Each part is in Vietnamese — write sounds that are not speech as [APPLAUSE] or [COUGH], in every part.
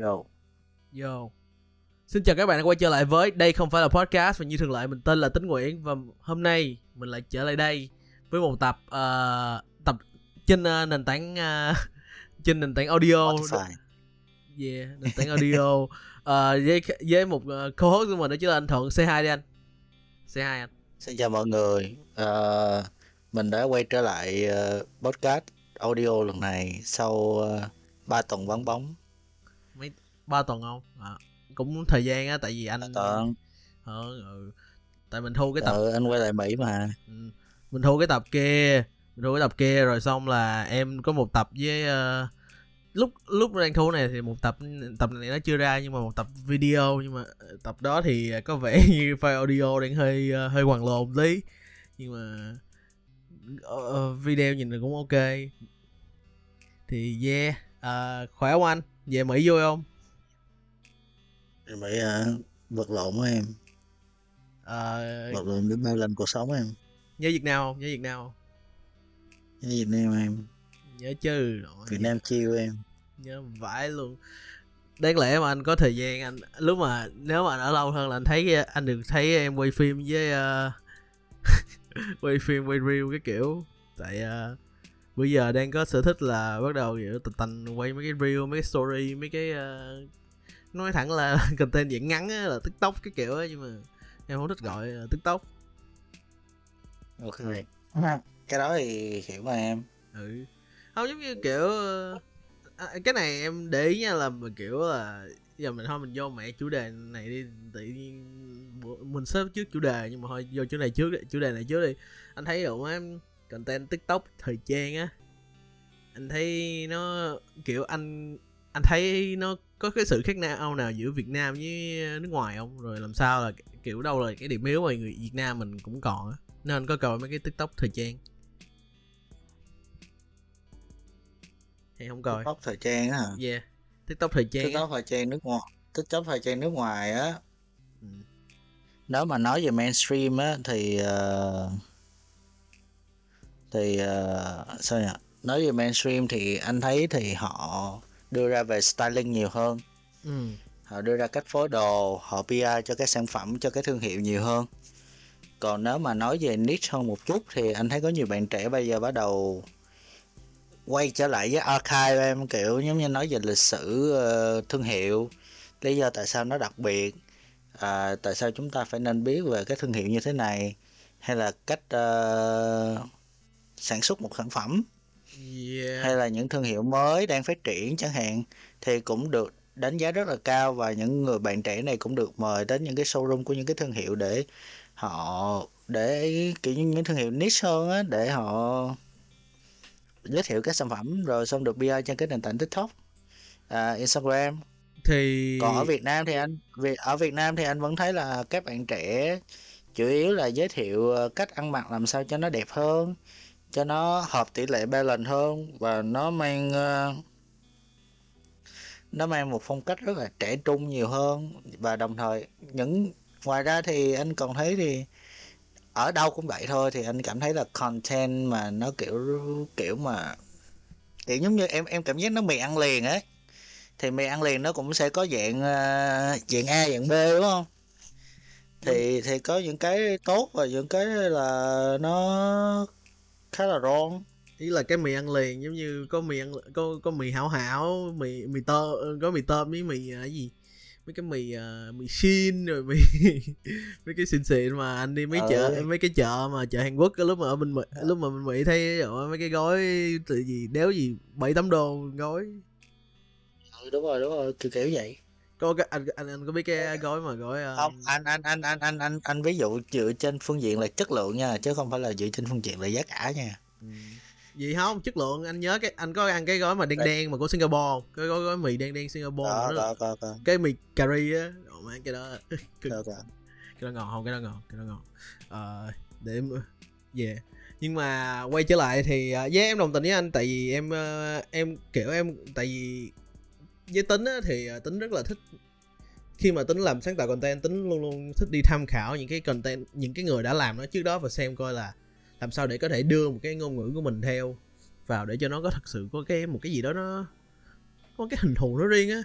Yo. Yo. Xin chào các bạn đã quay trở lại với Đây không phải là podcast và như thường lệ mình tên là Tính Nguyễn và hôm nay mình lại trở lại đây với một tập uh, tập trên uh, nền tảng uh, [LAUGHS] trên nền tảng audio. Spotify. Yeah, nền tảng audio uh, [LAUGHS] với với một uh, co-host của mình đó chính là anh Thuận. Say hi đi anh. Say hi anh. Xin chào mọi người. Ờ, mình đã quay trở lại ờ, podcast audio lần này sau uh, 3 tuần vắng bóng. Ba tuần không? À, cũng thời gian á tại vì anh tuần. Ờ, ừ. Tại mình thu cái tập Ờ, anh quay lại Mỹ mà. Ừ. mình thu cái tập kia mình thu cái tập kia rồi xong là em có một tập với ờ, lúc lúc đang thu này thì một tập tập này nó chưa ra nhưng mà một tập video nhưng mà tập đó thì có vẻ [LAUGHS] như file audio đang hơi ờ, hơi hoàng lộn tí nhưng mà ờ, ờ, video nhìn là cũng ok thì yeah Ờ, khỏe không anh về mỹ vui không Mỹ ờ, vật lộn với em. Ờ, Vật lộn để bao lần cuộc sống em. nhớ việt nam không nhớ việt nam không Nhớ Việt Nam em. nhớ chứ Nội. Việt Nam chiêu em. nhớ vãi luôn đáng lẽ mà anh có thời gian anh lúc mà nếu mà ở lâu hơn là anh thấy anh được thấy em quay phim với ờ, [LAUGHS] quay phim quay reel cái kiểu tại uh, bây giờ đang có sở thích là bắt đầu kiểu tành tành quay mấy cái reel mấy cái story mấy cái ờ, nói thẳng là [LAUGHS] content dạng ngắn á là tiktok cái kiểu á nhưng mà em không thích gọi là tiktok. Ok. [LAUGHS] Cái đó thì hiểu mà em. ừ. Không giống như kiểu ờ, à, cái này em để ý nha là kiểu là giờ mình thôi mình vô mẹ chủ đề này đi tự nhiên mình xếp trước chủ đề nhưng mà thôi vô chủ đề trước đi, chủ đề này trước đi. Anh thấy rồi em content tiktok thời trang á. Anh thấy nó kiểu anh anh thấy nó có cái sự khác nhau nào giữa Việt Nam với nước ngoài không rồi làm sao là kiểu đâu là cái điểm yếu mà người Việt Nam mình cũng còn á nên anh có coi mấy cái tiktok thời trang hay không coi TikTok thời trang á hả? yeah tiktok thời trang. TikTok thời trang nước ngoài. TikTok thời trang nước ngoài á. Ừ. nếu mà nói về mainstream á thì ờ, thì ờ, sao nhỉ nói về mainstream thì anh thấy thì họ đưa ra về styling nhiều hơn. Ừ. Họ đưa ra cách phối đồ họ PR cho cái sản phẩm cho cái thương hiệu nhiều hơn. Còn nếu mà nói về niche hơn một chút thì anh thấy có nhiều bạn trẻ bây giờ bắt đầu quay trở lại với archive em kiểu giống như nói về lịch sử ờ, thương hiệu lý do tại sao nó đặc biệt à, tại sao chúng ta phải nên biết về cái thương hiệu như thế này hay là cách ờ, sản xuất một sản phẩm yeah. Hay là những thương hiệu mới đang phát triển chẳng hạn thì cũng được đánh giá rất là cao và những người bạn trẻ này cũng được mời đến những cái showroom của những cái thương hiệu để họ để kiểu như những thương hiệu niche hơn á để họ giới thiệu các sản phẩm rồi xong được PR trên cái nền tảng TikTok à, Instagram. Thì còn ở Việt Nam thì anh vì ở Việt Nam thì anh vẫn thấy là các bạn trẻ chủ yếu là giới thiệu ờ, cách ăn mặc làm sao cho nó đẹp hơn cho nó hợp tỷ lệ balance hơn và nó mang ờ, nó mang một phong cách rất là trẻ trung nhiều hơn. Và đồng thời những ngoài ra thì anh còn thấy thì ở đâu cũng vậy thôi thì anh cảm thấy là content mà nó kiểu kiểu mà kiểu giống như em em cảm giác nó mì ăn liền ấy. Thì mì ăn liền nó cũng sẽ có dạng uh, dạng A dạng B đúng không? Thì thì có những cái tốt và những cái là nó khá là wrong ý là cái mì ăn liền giống như có mì ăn có có mì hảo hảo mì mì tơ có mì tôm với mì à, cái gì? Mấy cái mì à, mì xin rồi mì [LAUGHS] mấy cái xịn xịn mà anh đi mấy Ờ. chợ mấy cái chợ mà chợ Hàn Quốc cái lúc mà ở bên Mỹ lúc mà bên Mỹ thấy rồi, mấy cái gói từ gì đéo gì bảy tám đô gói. Ừ, đúng rồi đúng rồi kiểu kiểu vậy có cái anh anh anh có biết cái gói mà gói à, không anh anh anh anh anh anh anh ví dụ dựa trên phương diện là chất lượng nha chứ không phải là dựa trên phương diện là giá cả nha. Ừ. gì không chất lượng anh nhớ cái anh có ăn cái gói mà đen đen mà của Singapore không? cái gói gói mì đen đen Singapore mà nó có có có. cái mì cà ri á. Má, cái đó. [LAUGHS] Có, có. cái đó ngon không cái đó ngon cái đó ngon. Ờ, để em yeah nhưng mà quay trở lại thì uh, yeah, em đồng tình với anh tại vì em ờ, em kiểu em tại vì với tính á, thì à, tính rất là thích. Khi mà tính làm sáng tạo content tính luôn luôn thích đi tham khảo những cái content những cái người đã làm nó trước đó và xem coi là làm sao để có thể đưa một cái ngôn ngữ của mình theo vào để cho nó có thật sự có cái một cái gì đó nó có cái hình thù nó riêng á.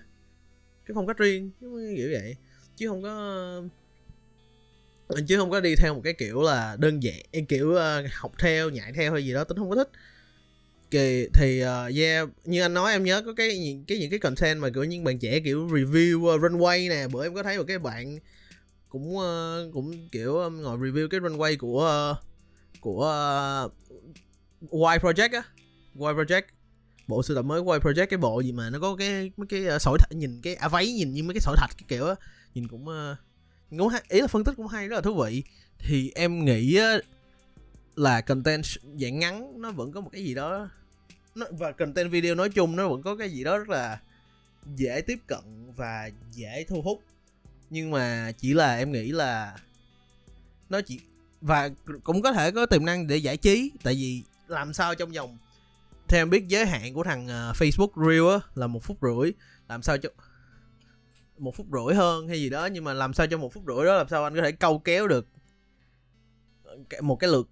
Cái phong cách riêng kiểu vậy. Chứ không có ờ, chứ không có đi theo một cái kiểu là đơn giản kiểu ờ, học theo nhảy theo hay gì đó tính không có thích kì thì uh, yeah như anh nói em nhớ có cái những cái những cái content mà kiểu những bạn trẻ kiểu review uh, runway nè bữa em có thấy một cái bạn cũng uh, cũng kiểu um, ngồi review cái runway của uh, của uh, Y Project á Y Project bộ sưu tập mới Y Project cái bộ gì mà nó có cái mấy cái uh, sỏi thạch nhìn cái à, váy nhìn như mấy cái sỏi thạch cái kiểu á nhìn cũng uh, cũng hay, ý là phân tích cũng hay rất là thú vị. Thì em nghĩ là content dạng ngắn nó vẫn có một cái gì đó nó, và content video nói chung nó vẫn có cái gì đó rất là dễ tiếp cận và dễ thu hút. Nhưng mà chỉ là em nghĩ là nó chỉ và cũng có thể có tiềm năng để giải trí tại vì làm sao trong vòng theo em biết giới hạn của thằng ờ, Facebook Reel á là một phút rưỡi làm sao cho một phút rưỡi hơn hay gì đó nhưng mà làm sao cho một phút rưỡi đó làm sao anh có thể câu kéo được ờ, một cái lượt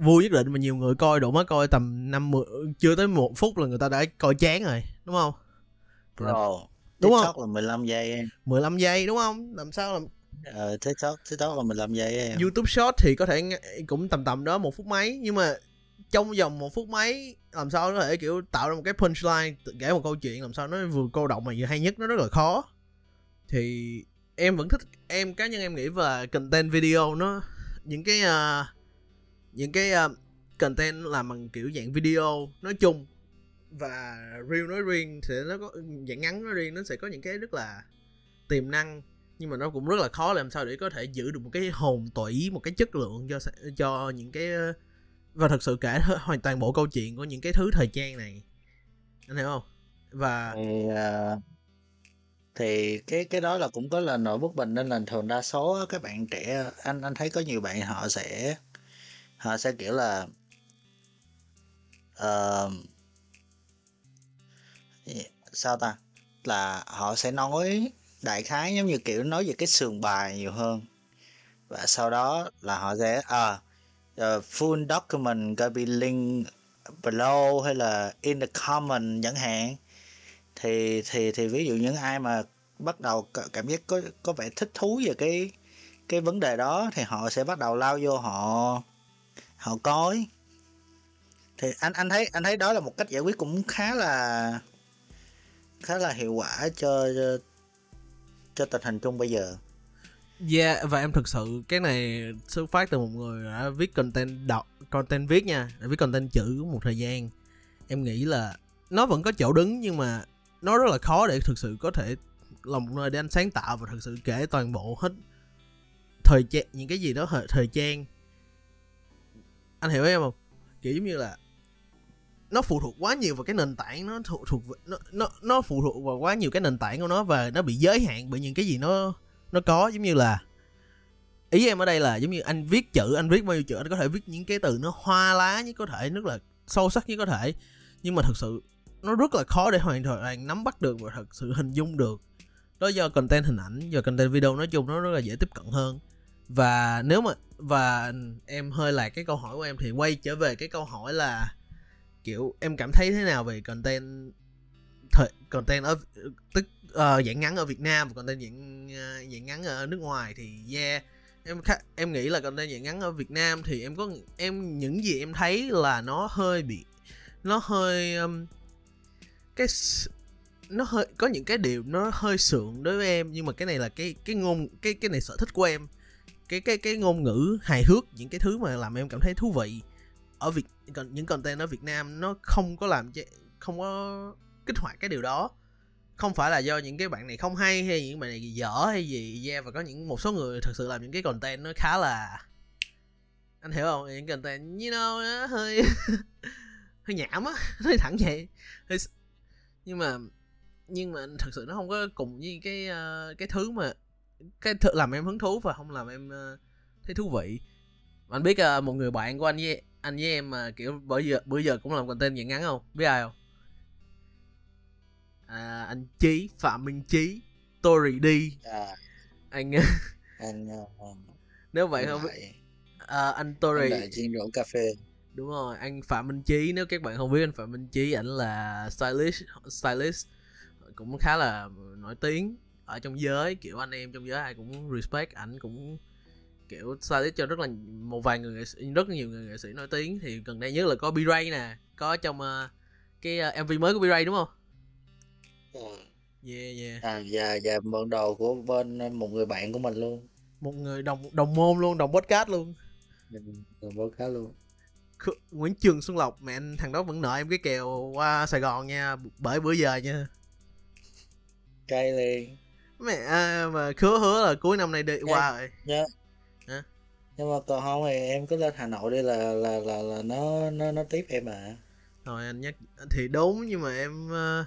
vui nhất định mà nhiều người coi độ mới coi tầm năm mười chưa tới một phút là người ta đã coi chán rồi đúng không? Bro, đúng TikTok không? là 15 giây em. 15 giây đúng không? Làm sao làm? Ờ TikTok TikTok là 15 giây em. YouTube Short thì có thể cũng tầm tầm đó một phút mấy nhưng mà trong vòng một phút mấy làm sao nó thể kiểu tạo ra một cái punchline kể một câu chuyện làm sao nó vừa cô động mà vừa hay nhất nó rất là khó. Thì em vẫn thích em cá nhân em nghĩ về content video nó những cái uh, những cái uh, content làm bằng kiểu dạng video nói chung và reel nói riêng thì nó có dạng ngắn nói riêng nó sẽ có những cái rất là tiềm năng nhưng mà nó cũng rất là khó làm sao để có thể giữ được một cái hồn tủy một cái chất lượng cho cho những cái ờ, và thật sự kể hoàn toàn bộ câu chuyện của những cái thứ thời trang này. Anh hiểu không? Và thì, uh, thì cái cái đó là cũng có là nỗi bất bình nên là thường đa số các bạn trẻ anh anh thấy có nhiều bạn họ sẽ họ sẽ kiểu là uh, sao ta? Là họ sẽ nói đại khái giống như kiểu nói về cái sườn bài nhiều hơn. Và sau đó là họ sẽ à uh, full document có bị link below hay là in the comment chẳng hạn. Thì thì thì ví dụ những ai mà bắt đầu cảm giác có có vẻ thích thú về cái cái vấn đề đó thì họ sẽ bắt đầu lao vô họ họ coi thì anh anh thấy anh thấy đó là một cách giải quyết cũng khá là khá là hiệu quả cho cho, cho tình hình chung bây giờ. Yeah, và em thực sự cái này xuất phát từ một người đã viết content đọc content viết nha, đã viết content chữ một thời gian. Em nghĩ là nó vẫn có chỗ đứng nhưng mà nó rất là khó để thực sự có thể là một nơi để anh sáng tạo và thực sự kể toàn bộ hết thời trang những cái gì đó thời, thời trang anh hiểu em không? Kiểu giống như là nó phụ thuộc quá nhiều vào cái nền tảng nó thuộc thuộc nó nó nó phụ thuộc vào quá nhiều cái nền tảng của nó và nó bị giới hạn bởi những cái gì nó nó có. Giống như là ý em ở đây là giống như anh viết chữ, anh viết bao nhiêu chữ, anh có thể viết những cái từ nó hoa lá nhất có thể, rất là sâu sắc nhất có thể. Nhưng mà thật sự nó rất là khó để hoàn toàn nắm bắt được và thật sự hình dung được. Đó do content hình ảnh và content video nói chung nó rất là dễ tiếp cận hơn và nếu mà và em hơi lạc cái câu hỏi của em thì quay trở về cái câu hỏi là kiểu em cảm thấy thế nào về content thời content ở tức uh, dạng ngắn ở Việt Nam và content dạng uh, dạng ngắn ở nước ngoài thì yeah em khá, em nghĩ là content dạng ngắn ở Việt Nam thì em có em những gì em thấy là nó hơi bị nó hơi um, cái nó hơi có những cái điều nó hơi sượng đối với em nhưng mà cái này là cái cái ngôn cái cái này sở thích của em cái cái cái ngôn ngữ hài hước những cái thứ mà làm em cảm thấy thú vị ở việt những content ở Việt Nam nó không có làm không có kích hoạt cái điều đó. Không phải là do những cái bạn này không hay hay những bạn này dở hay gì yeah và có những một số người thật sự làm những cái content nó khá là anh hiểu không? Những content you know nó hơi [LAUGHS] hơi nhảm á [LAUGHS] hơi thẳng vậy. Hơi... nhưng mà nhưng mà thật sự nó không có cùng với cái uh, cái thứ mà cái th- làm em hứng thú và không làm em uh, thấy thú vị. Anh biết uh, một người bạn của anh với anh với em mà kiểu bữa giờ bữa giờ cũng làm content dạng ngắn không? Biết ai không? À, anh chí phạm minh chí Tory đi à, anh [LAUGHS] anh uh, nếu vậy không biết à, anh Tory anh chuyên rượu cà phê. Đúng rồi anh phạm minh chí nếu các bạn không biết anh phạm minh chí ảnh là stylist stylist cũng khá là nổi tiếng ở trong giới kiểu anh em trong giới ai cũng respect ảnh cũng kiểu stylist cho rất là một vài người nghệ sĩ, rất nhiều người nghệ sĩ nổi tiếng. Thì gần đây nhất là có B-Ray nè có trong uh, cái uh, MV mới của B-Ray đúng không? Ừ. yeah yeah. À và và mượn đồ của bên một người bạn của mình luôn. Một người đồng đồng môn luôn đồng podcast luôn. Rồi báo cáo luôn. Nguyễn Trường Xuân Lộc mẹ anh thằng đó vẫn nợ em cái kèo qua Sài Gòn nha bởi bữa giờ nha. Cay liền mẹ à, mà hứa hứa là cuối năm nay đi qua rồi. nhớ Hả? nhưng mà còn không thì em cứ lên Hà Nội đi là là là là nó nó nó tiếp em à rồi anh nhắc thì đúng nhưng mà em ờ,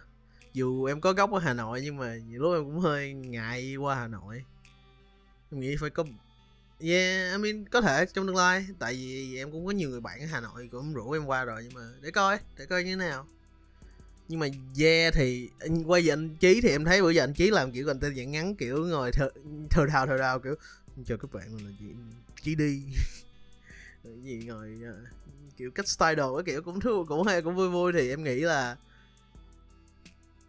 dù em có gốc ở Hà Nội nhưng mà nhiều lúc em cũng hơi ngại qua Hà Nội. Em nghĩ phải có yeah I mean có thể trong tương lai tại vì em cũng có nhiều người bạn ở Hà Nội cũng rủ em qua rồi nhưng mà để coi để coi như thế nào nhưng mà yeah thì, anh, quay về anh chí thì em thấy bữa giờ anh chí làm kiểu content dạng ngắn, kiểu ngồi thờ thờ đào thờ đào, kiểu chào các bạn mình là gì? Chí đi. [LAUGHS] Gì ngồi ờ, kiểu cách style đồ cái kiểu cũng thú, cũng hay, cũng vui vui thì em nghĩ là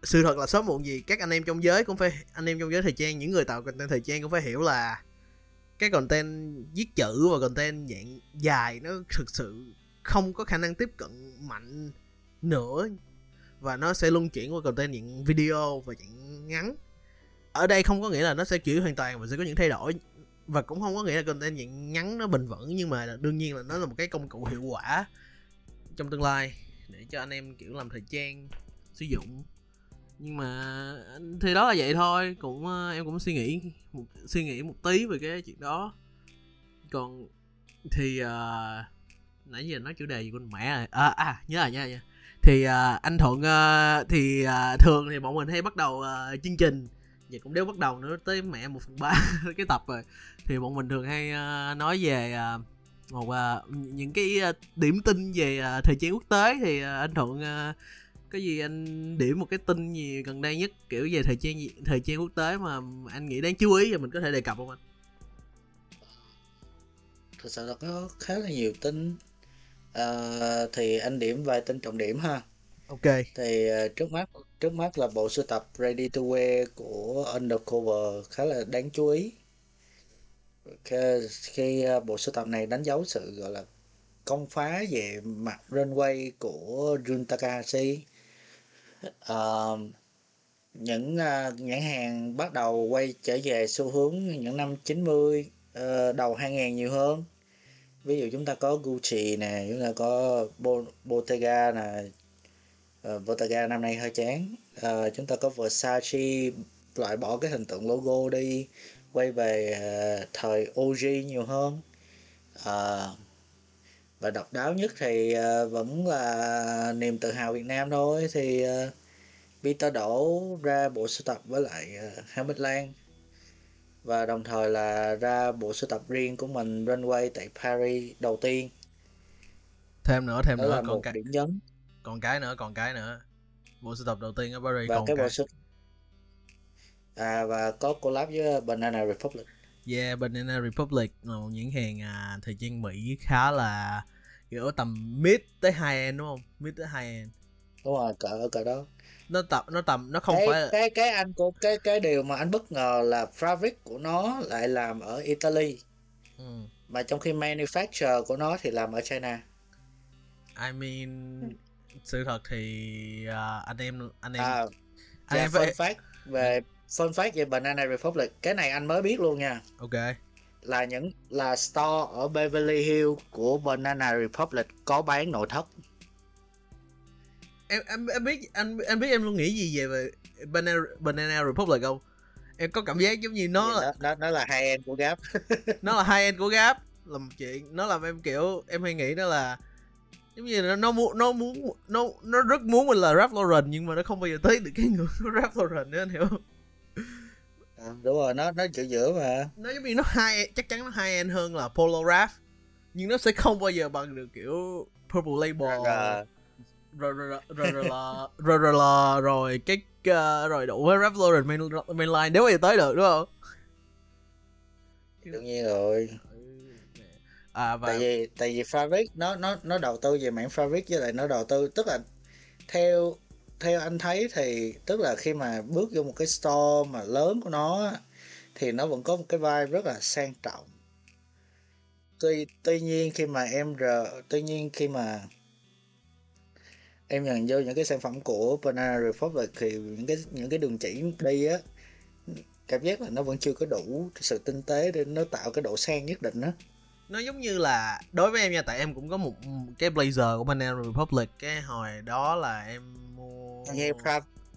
sự thật là sớm muộn gì các anh em trong giới cũng phải, anh em trong giới thời trang, những người tạo content thời trang cũng phải hiểu là cái content viết chữ và content dạng dài nó thực sự không có khả năng tiếp cận mạnh nữa và nó sẽ luân chuyển qua content dạng video và dạng ngắn. Ở đây không có nghĩa là nó sẽ chuyển hoàn toàn và sẽ có những thay đổi và cũng không có nghĩa là content dạng ngắn nó bình vững nhưng mà đương nhiên là nó là một cái công cụ hiệu quả trong tương lai để cho anh em kiểu làm thời trang sử dụng. Nhưng mà thì đó là vậy thôi cũng ờ, em cũng suy nghĩ một, suy nghĩ một tí về cái chuyện đó. Còn thì uh, nãy giờ nói chủ đề gì con mẹ rồi. À, à nhớ rồi nhớ rồi nhớ thì uh, anh thuận uh, thì uh, thường thì bọn mình hay bắt đầu uh, chương trình. Và cũng đéo bắt đầu nữa tới mẹ một phần ba [LAUGHS] cái tập rồi. Thì bọn mình thường hay uh, nói về uh, một uh, những cái uh, điểm tin về uh, thời trang quốc tế. Thì uh, anh thuận uh, có gì anh điểm một cái tin gì gần đây nhất kiểu về thời trang thời trang quốc tế mà anh nghĩ đáng chú ý và mình có thể đề cập không anh? Thực sự là có khá là nhiều tin. Ờ, thì anh điểm vài tin trọng điểm ha. Ok. Thì ờ, trước mắt trước mắt là bộ sưu tập Ready to Wear của Undercover khá là đáng chú ý. Khi, khi ờ, bộ sưu tập này đánh dấu sự gọi là công phá về mặt runway của Jun Takahashi. Ờ, những ờ, nhãn hàng bắt đầu quay trở về xu hướng những năm 90 ờ, đầu 2000 nhiều hơn ví dụ chúng ta có Gucci nè chúng ta có Bottega nè uh, Bottega năm nay hơi chán. Uh, chúng ta có Versace loại bỏ cái hình tượng logo đi quay về uh, thời OG nhiều hơn. Uh, và độc đáo nhất thì uh, vẫn là niềm tự hào Việt Nam thôi. Thì uh, Peter đổ ra bộ sưu tập với lại uh, Helmut Lang và đồng thời là ra bộ sưu tập riêng của mình runway tại Paris đầu tiên. Thêm nữa thêm đó nữa là còn một cái điểm nhấn. Còn cái nữa còn cái nữa. Bộ sưu tập đầu tiên ở Paris và còn cái cái bộ sưu à và có collab với Banana Republic. Yeah Banana Republic là một nhãn hàng à, thời trang Mỹ khá là kiểu tầm mid tới high end đúng không? Mid tới high end. Đúng rồi cỡ cỡ đó nó tầm nó tầm nó không cái phải cái cái anh của cái cái điều mà anh bất ngờ là fabric của nó lại làm ở Italy. Ừ. mà trong khi manufacture của nó thì làm ở China. I mean sự thật thì à, anh em anh em à anh và em fun phải fact về fun fact về Banana Republic. Cái này anh mới biết luôn nha. Ok. Là những là store ở Beverly Hills của Banana Republic có bán nội thất em em em biết anh anh biết em luôn nghĩ gì về về Banana Banana Republic không? Em có cảm giác giống như nó [LAUGHS] nó là nó, nó là high end của Gap nó là high end của Gap là một chuyện. Nó làm em kiểu em hay nghĩ đó là giống như nó, nó muốn nó muốn nó nó rất muốn mình là Ralph Lauren nhưng mà nó không bao giờ tới được cái của Ralph Lauren nữa anh hiểu không? À, đúng rồi nó nó giữa giữa mà. Nó giống như nó high chắc chắn nó high end hơn là Polo Ralph nhưng nó sẽ không bao giờ bằng được kiểu Purple Label. Rồi, rồi rồi rồi rồi là rồi rồi là rồi cái uh, rồi đủ với Lauren main, mainline nếu giờ tới được đúng không? Đương nhiên rồi. À và tại vì tại vì fabric nó nó nó đầu tư về mảng fabric với lại nó đầu tư tức là theo theo anh thấy thì tức là khi mà bước vô một cái store mà lớn của nó thì nó vẫn có một cái vibe rất là sang trọng. Tuy tuy nhiên khi mà em rờ tuy nhiên khi mà em nhận vô những cái sản phẩm của Banana Republic thì những cái những cái đường chỉ đi á cảm giác là nó vẫn chưa có đủ sự tinh tế để nó tạo cái độ sang nhất định đó nó giống như là đối với em nha tại em cũng có một cái blazer của Banana Republic cái hồi đó là em mua nghe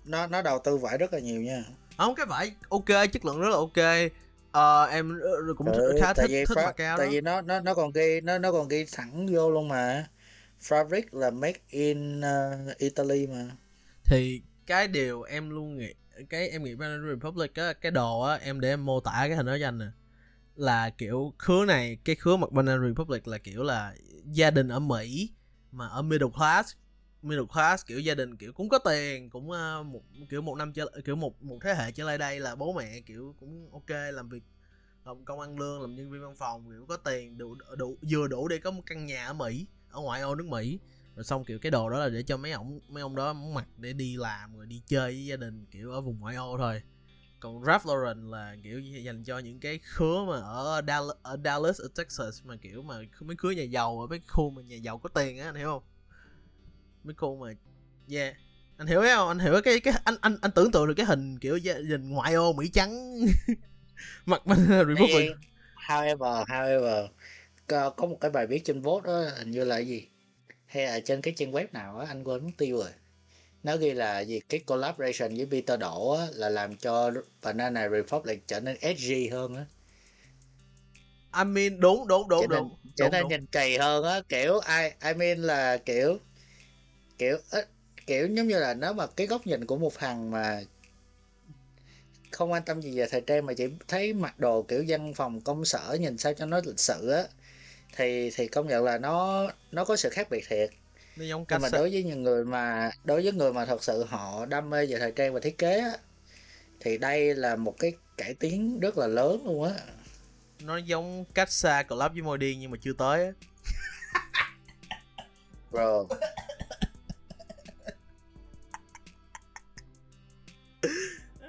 nó nó đầu tư vải rất là nhiều nha. Không cái vải ok chất lượng rất là ok. Ờ em cũng ừ, khá thích thích mặt cao tại đó. vì nó nó nó còn ghi nó nó còn ghi thẳng vô luôn mà fabric là made in uh, Italy mà. Thì cái điều em luôn nghĩ cái em nghĩ Banana Republic á cái đồ á em để em mô tả cái hình đó cho anh nè. Là kiểu khứa này cái khứa mặt Banana Republic là kiểu là gia đình ở Mỹ mà ở middle class. Middle class kiểu gia đình kiểu cũng có tiền cũng uh, một kiểu một năm trở kiểu một một thế hệ trở lại đây là bố mẹ kiểu cũng ok làm việc làm công ăn lương làm nhân viên văn phòng kiểu có tiền đủ đủ vừa đủ để có một căn nhà ở Mỹ ở ngoại ô nước Mỹ. Rồi xong kiểu cái đồ đó là để cho mấy ông mấy ông đó mặc để đi làm rồi đi chơi với gia đình kiểu ở vùng ngoại ô thôi. Còn Ralph Lauren là kiểu dành cho những cái khứa mà ở Dallas, ở Dallas ở Texas mà kiểu mà mấy khứa nhà giàu ở mấy khu mà nhà giàu có tiền á anh hiểu không? Mấy khu mà yeah. Anh hiểu không? Anh hiểu cái cái anh anh anh tưởng tượng được cái hình kiểu gia đình ngoại ô mỹ trắng [LAUGHS] mặt mình Republic. However however có, một cái bài viết trên vote đó hình như là gì? Hay là trên cái trang web nào á anh quên mất tiêu rồi. Nó ghi là gì? Cái collaboration với Peter Đỗ á, là làm cho Banana Republic trở nên edgy hơn á. I mean đúng đúng đúng trở nên, đúng trở nên nhìn kỳ hơn á kiểu I I mean là kiểu kiểu kiểu giống như là nếu mà cái góc nhìn của một thằng mà không quan tâm gì về thời trang mà chỉ thấy mặc đồ kiểu văn phòng công sở nhìn sao cho nó lịch sự á thì thì công nhận là nó nó có sự khác biệt thiệt. Nhưng mà đối với những người mà đối với người mà thật sự họ đam mê về thời trang và thiết kế á thì đây là một cái cải tiến rất là lớn luôn á. Nó giống cách xa collab với môi điên nhưng mà chưa tới á. [LAUGHS] Bro. [LAUGHS]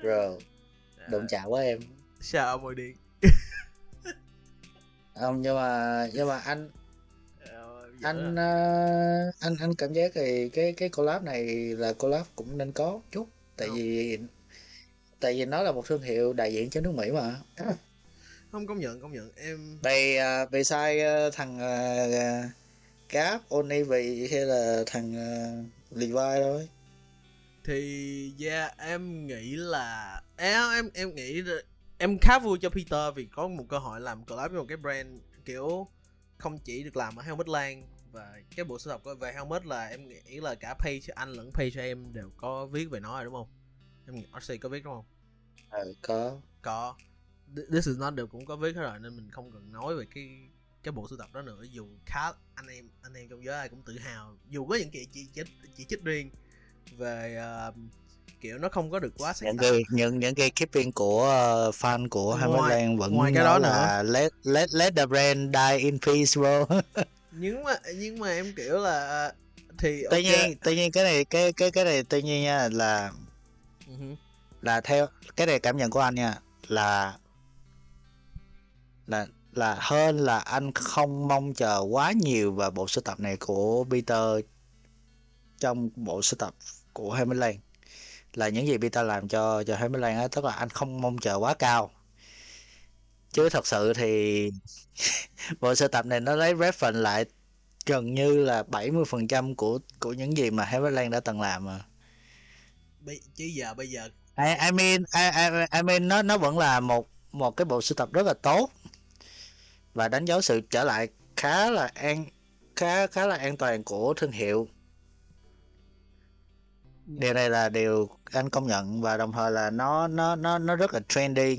Bro. Đụng chạm quá em. Sao môi điên không nhưng mà nhưng mà anh anh uh, anh anh cảm giác thì cái cái collab này là collab cũng nên có chút. Tại vì tại vì nó là một thương hiệu đại diện cho nước Mỹ mà. Không công nhận công nhận. Em về uh, về sai uh, thằng uh, Cap Onivi hay là thằng uh, Levi thôi? Thì yeah em nghĩ là em em em nghĩ em khá vui cho Peter vì có một cơ hội làm collab với một cái brand kiểu không chỉ được làm ở Helmet Land và cái bộ sưu tập về Helmet là em nghĩ là cả page anh lẫn page cho em đều có viết về nó rồi đúng không? Em nghĩ RC có viết đúng không? Ừ, có. Có. This is not đều cũng có viết hết rồi nên mình không cần nói về cái cái bộ sưu tập đó nữa dù khá anh em anh em trong giới ai cũng tự hào dù có những cái chỉ chỉ, chỉ trích riêng về uh, kiểu nó không có được quá sáng những cái những những cái keeping của uh, fan của Hammerland vẫn ngoài cái đó là nữa. let let let the brand die in peace bro [LAUGHS] nhưng mà nhưng mà em kiểu là thì tuy okay. nhiên tuy nhiên cái này cái cái cái này tuy nhiên nha là uh-huh. là theo cái này cảm nhận của anh nha là là là hơn là anh không mong chờ quá nhiều vào bộ sưu tập này của Peter trong bộ sưu tập của Hammerland là những gì Peter làm cho cho Harry Lan á tức là anh không mong chờ quá cao. Chứ thật sự thì [LAUGHS] bộ sơ tập này nó lấy reference lại gần như là 70% của của những gì mà Harry Lan đã từng làm mà. Chứ giờ bây giờ I, I mean I, I, I mean nó nó vẫn là một một cái bộ sưu tập rất là tốt và đánh dấu sự trở lại khá là an khá khá là an toàn của thương hiệu điều này là điều anh công nhận và đồng thời là nó nó nó nó rất là trendy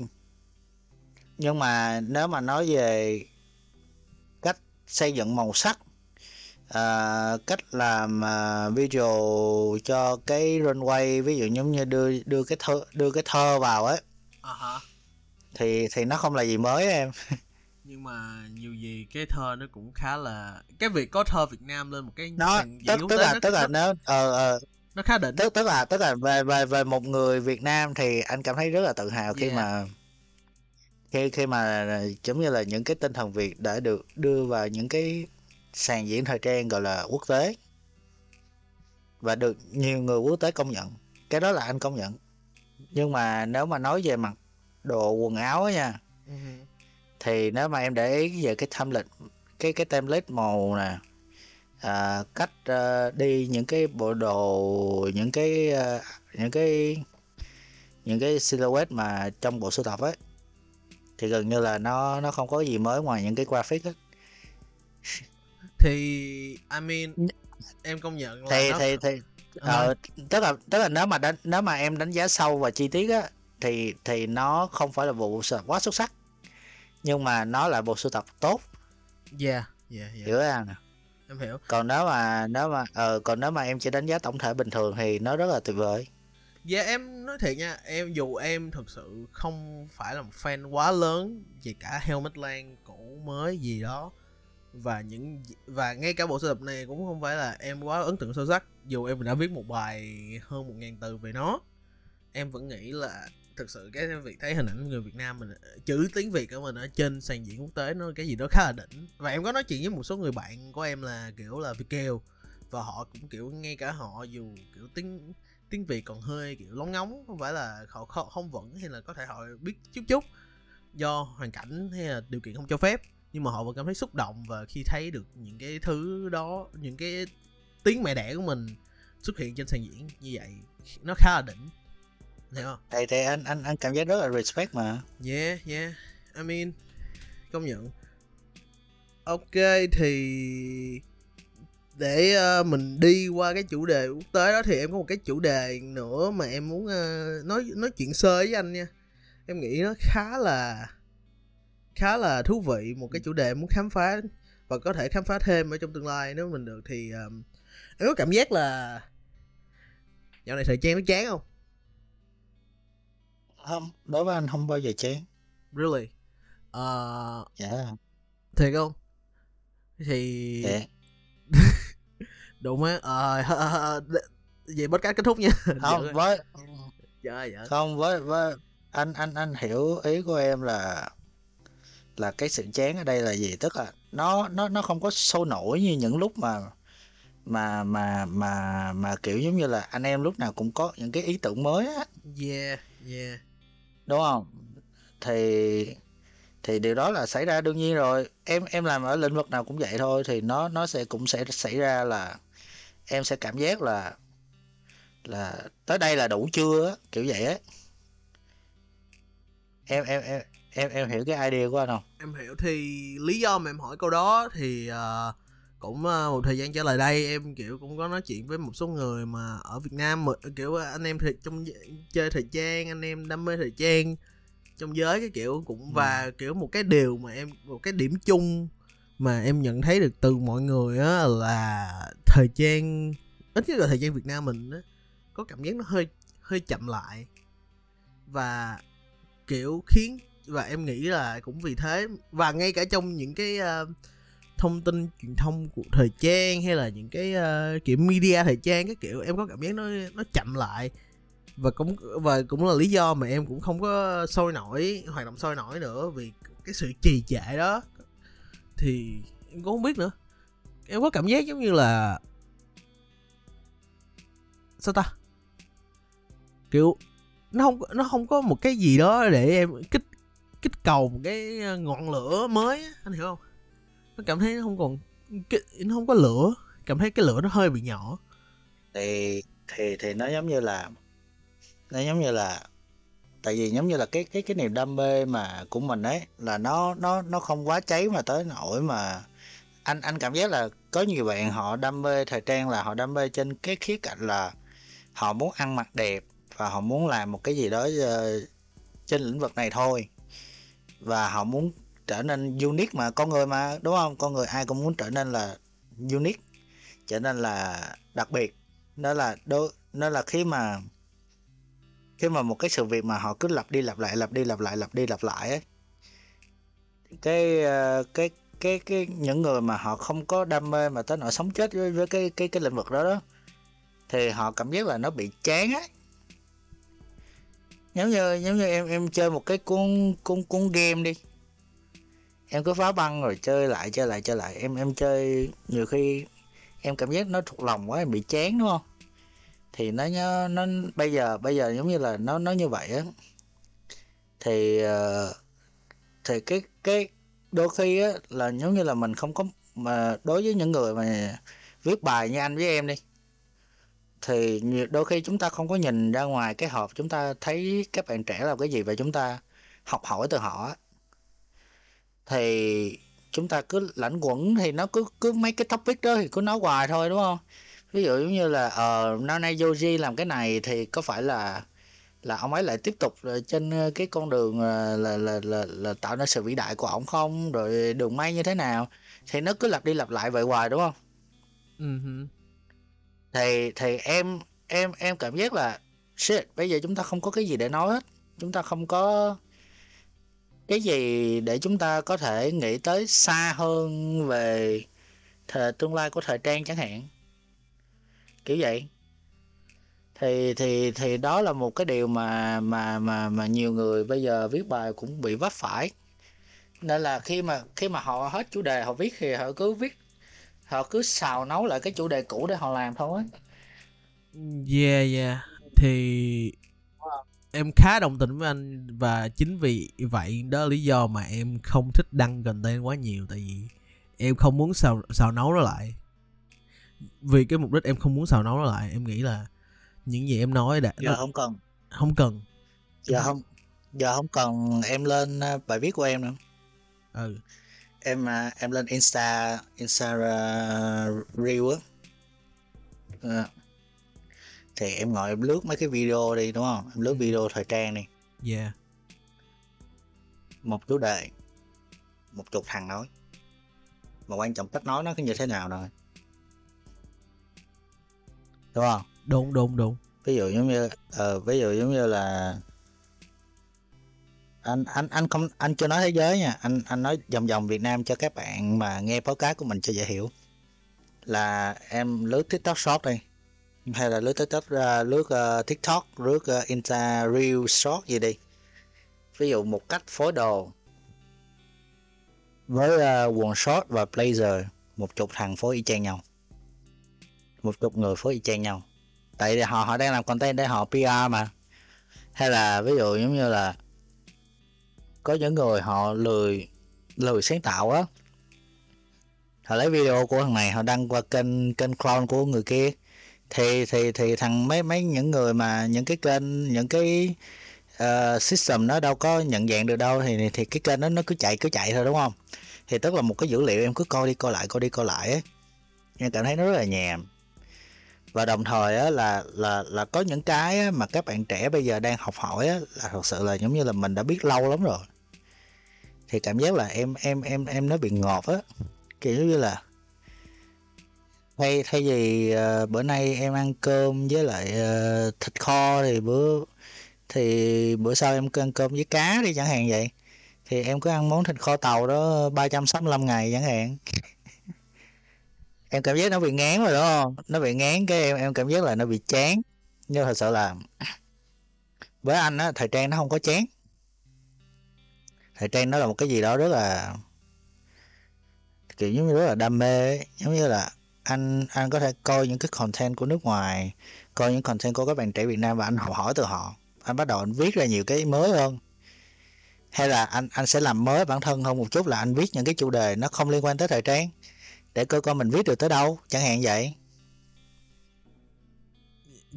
nhưng mà nếu mà nói về cách xây dựng màu sắc à, cách làm à, visual cho cái runway ví dụ giống như đưa đưa cái thơ đưa cái thơ vào ấy uh-huh. thì thì nó không là gì mới em [LAUGHS] nhưng mà nhiều gì cái thơ nó cũng khá là cái việc có thơ Việt Nam lên một cái nó tức, tức là tức là nếu ờ uh, nó khá đỉnh tức tức là tức là về về về một người Việt Nam thì anh cảm thấy rất là tự hào khi Yeah. mà khi khi mà giống như là những cái tinh thần Việt đã được đưa vào những cái sàn diễn thời trang gọi là quốc tế và được nhiều người quốc tế công nhận cái đó là anh công nhận nhưng mà nếu mà nói về mặt đồ quần áo á nha Ừ. thì nếu mà em để ý về cái template cái cái template màu nè à, cách ờ, đi những cái bộ đồ những cái ờ, những cái những cái silhouette mà trong bộ sưu tập ấy thì gần như là nó nó không có gì mới ngoài những cái graphic ấy. thì I mean em công nhận là thì nó thì thì Ờ. ờ, tức là tức là nếu mà đánh nếu mà em đánh giá sâu và chi tiết á thì thì nó không phải là bộ sưu tập quá xuất sắc nhưng mà nó là bộ sưu tập tốt yeah yeah yeah hiểu không em hiểu. Còn nếu mà nếu mà ờ còn nếu mà em chỉ đánh giá tổng thể bình thường thì nó rất là tuyệt vời. Dạ em nói thiệt nha, em dù em thực sự không phải là một fan quá lớn về cả Helmetland cũ mới gì đó và những và ngay cả bộ sưu tập này cũng không phải là em quá ấn tượng sâu sắc dù em đã viết một bài hơn một ngàn từ về nó em vẫn nghĩ là thực sự cái việc thấy hình ảnh người Việt Nam mình chữ tiếng Việt của mình ở trên sàn diễn quốc tế nó cái gì đó khá là đỉnh. Và em có nói chuyện với một số người bạn của em là kiểu là Việt kiều và họ cũng kiểu ngay cả họ dù kiểu tiếng tiếng Việt còn hơi kiểu lóng ngóng không phải là họ không, không vững hay là có thể họ biết chút chút do hoàn cảnh hay là điều kiện không cho phép nhưng mà họ vẫn cảm thấy xúc động và khi thấy được những cái thứ đó những cái tiếng mẹ đẻ của mình xuất hiện trên sàn diễn như vậy nó khá là đỉnh hiểu không? Thì thì anh anh anh cảm giác rất là respect mà. Yeah yeah. I mean công nhận. Ok thì để ờ, mình đi qua cái chủ đề quốc tế đó thì em có một cái chủ đề nữa mà em muốn ờ, nói nói chuyện sơ với anh nha. Em nghĩ nó khá là khá là thú vị một cái chủ đề muốn khám phá và có thể khám phá thêm ở trong tương lai nếu mình được thì um, em có cảm giác là dạo này thời trang nó chán không không đối với anh không bao giờ chán. Really? Ờ, dạ. thiệt không? Thì dạ. [LAUGHS] Đúng á ờ vậy podcast kết thúc nha. [LAUGHS] Không Giỡn. với dạ dạ. không với với anh anh anh hiểu ý của em là là cái sự chán ở đây là gì? Tức là nó nó nó không có sôi nổi như những lúc mà mà mà mà mà kiểu giống như là anh em lúc nào cũng có những cái ý tưởng mới á. Yeah yeah đúng không? Thì thì điều đó là xảy ra đương nhiên rồi. Em em làm ở lĩnh vực nào cũng vậy thôi thì nó nó sẽ cũng sẽ xảy ra là em sẽ cảm giác là là tới đây là đủ chưa á kiểu vậy á. Em em em em em hiểu cái idea của anh không? Em hiểu thì lý do mà em hỏi câu đó thì uh, cũng ờ, một thời gian trở lại đây em kiểu cũng có nói chuyện với một số người mà ở Việt Nam mà kiểu anh em thì trong chơi thời trang anh em đam mê thời trang trong giới cái kiểu cũng và kiểu một cái điều mà em một cái điểm chung mà em nhận thấy được từ mọi người á là thời trang ít nhất là thời gian Việt Nam mình á có cảm giác nó hơi hơi chậm lại. Và kiểu khiến và em nghĩ là cũng vì thế và ngay cả trong những cái ờ, thông tin truyền thông của thời trang hay là những cái uh, kiểu media thời trang cái kiểu em có cảm giác nó nó chậm lại. Và cũng và cũng là lý do mà em cũng không có sôi nổi hoạt động sôi nổi nữa vì cái sự trì trệ đó. Thì em cũng không biết nữa. Em có cảm giác giống như là sao ta? Kiểu nó không nó không có một cái gì đó để em kích kích cầu một cái ờ, ngọn lửa mới anh hiểu không? Nó cảm thấy nó không còn cái, nó không có lửa. Cảm thấy cái lửa nó hơi bị nhỏ. Thì thì thì nó giống như là nó giống như là tại vì giống như là cái cái cái niềm đam mê mà của mình ấy là nó nó nó không quá cháy mà tới nỗi mà anh anh cảm giác là có nhiều bạn họ đam mê thời trang là họ đam mê trên cái khía cạnh là họ muốn ăn mặc đẹp và họ muốn làm một cái gì đó ờ, trên lĩnh vực này thôi. Và họ muốn trở nên unique mà con người mà đúng không? Con người ai cũng muốn trở nên là unique trở nên là đặc biệt. Đó là đôi nó là khi mà khi mà một cái sự việc mà họ cứ lặp đi lặp lại lặp đi lặp lại lặp đi lặp lại ấy cái ờ, cái cái cái những người mà họ không có đam mê mà tới nỗi sống chết với, với cái cái cái lĩnh vực đó đó thì họ cảm giác là nó bị chán á giống như giống như em em chơi một cái cuốn cuốn cuốn game đi em cứ phá băng rồi chơi lại chơi lại chơi lại. Em em chơi nhiều khi em cảm giác nó thuộc lòng quá em bị chán đúng không? Thì nó nó, nó bây giờ bây giờ giống như là nó nó như vậy á. Thì ờ, thì cái cái đôi khi á là giống như là mình không có mà đối với những người mà viết bài như anh với em đi thì đôi khi chúng ta không có nhìn ra ngoài cái hộp chúng ta thấy các bạn trẻ làm cái gì và chúng ta học hỏi từ họ thì chúng ta cứ lãnh quẩn thì nó cứ cứ mấy cái topic đó thì cứ nói hoài thôi đúng không? Ví dụ giống như là ờ uh, nay Yoji làm cái này thì có phải là là ông ấy lại tiếp tục trên cái con đường là là là, là, là tạo nên sự vĩ đại của ông không? Rồi đường may như thế nào? Thì nó cứ lặp đi lặp lại vậy hoài đúng không? Uh-huh. thì thì em em em cảm giác là shit bây giờ chúng ta không có cái gì để nói hết. Chúng ta không có cái gì để chúng ta có thể nghĩ tới xa hơn về thời, tương lai của thời trang chẳng hạn? Kiểu vậy. Thì thì thì đó là một cái điều mà mà mà mà nhiều người bây giờ viết bài cũng bị vấp phải. Nên là khi mà khi mà họ hết chủ đề họ viết thì họ cứ viết họ cứ xào nấu lại cái chủ đề cũ để họ làm thôi. Yeah yeah. Thì em khá đồng tình với anh và chính vì vậy đó là lý do mà em không thích đăng content quá nhiều. Tại vì em không muốn xào xào nấu nó lại. Vì cái mục đích em không muốn xào nấu nó lại em nghĩ là những gì em nói đã giờ nó... không cần. Không cần. Giờ không giờ không cần em lên ờ, bài viết của em nữa. Ừ. Em ờ, em lên insta insta uh, reel á. Uh, thì em ngồi em lướt mấy cái video đi đúng không? Em lướt ừ. video thời trang đi. Yeah một chủ đề một chục thằng nói. Mà quan trọng cách nói nó như thế nào rồi. Đúng không? Đúng đúng đúng. Ví dụ giống như uh, ví dụ giống như là anh anh anh không anh chưa nói thế giới nha. Anh anh nói vòng vòng Việt Nam cho các bạn mà nghe podcast của mình cho dễ hiểu. Là em lướt TikTok Short đi hay là lướt TikTok ra lướt uh, TikTok lướt uh, Insta Reel Short gì đi. Ví dụ một cách phối đồ với uh, quần short và blazer một chục thằng phối y chang nhau. Một chục người phối y chang nhau. Tại vì họ họ đang làm content để họ PR mà. Hay là ví dụ giống như là có những người họ lười lười sáng tạo á. Họ lấy video của thằng này họ đăng qua kênh kênh clone của người kia thì thì thì thằng mấy mấy những người mà những cái kênh những cái uh, system nó đâu có nhận dạng được đâu thì thì cái kênh đó nó cứ chạy cứ chạy thôi đúng không? Thì tức là một cái dữ liệu em cứ coi đi coi lại coi đi coi lại ấy em cảm thấy nó rất là nhàm. Và đồng thời á, là là là có những cái á, mà các bạn trẻ bây giờ đang học hỏi á, là thật sự là giống như là mình đã biết lâu lắm rồi. Thì cảm giác là em em em em nó bị ngọt á. Kiểu như là thay thay vì uh, bữa nay em ăn cơm với lại uh, thịt kho thì bữa thì bữa sau em cứ ăn cơm với cá đi chẳng hạn vậy. Thì em cứ ăn món thịt kho tàu đó 365 ngày chẳng hạn. Em cảm giác nó bị ngán rồi đó không? Nó bị ngán cái em em cảm giác là nó bị chán. Nhưng thật sự là với anh á thời trang nó không có chán. Thời trang nó là một cái gì đó rất là kiểu giống như rất là đam mê giống như là anh anh có thể coi những cái content của nước ngoài coi những content của các bạn trẻ Việt Nam và anh học hỏi từ họ. Anh bắt đầu anh viết ra nhiều cái mới hơn. Hay là anh anh sẽ làm mới bản thân hơn một chút là anh viết những cái chủ đề nó không liên quan tới thời trang để coi coi mình viết được tới đâu chẳng hạn vậy.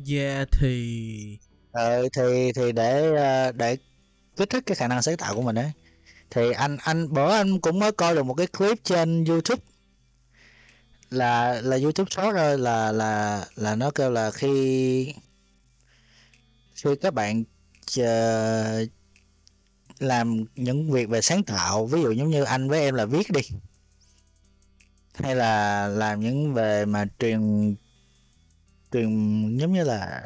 Yeah thì ờ thì thì để ờ, để kích thích cái khả năng sáng tạo của mình ấy thì anh anh bữa anh cũng mới coi được một cái clip trên YouTube là là YouTube short rồi là là là nó kêu là khi khi các bạn chờ, làm những việc về sáng tạo ví dụ giống như anh với em là viết đi hay là làm những về mà truyền truyền giống như là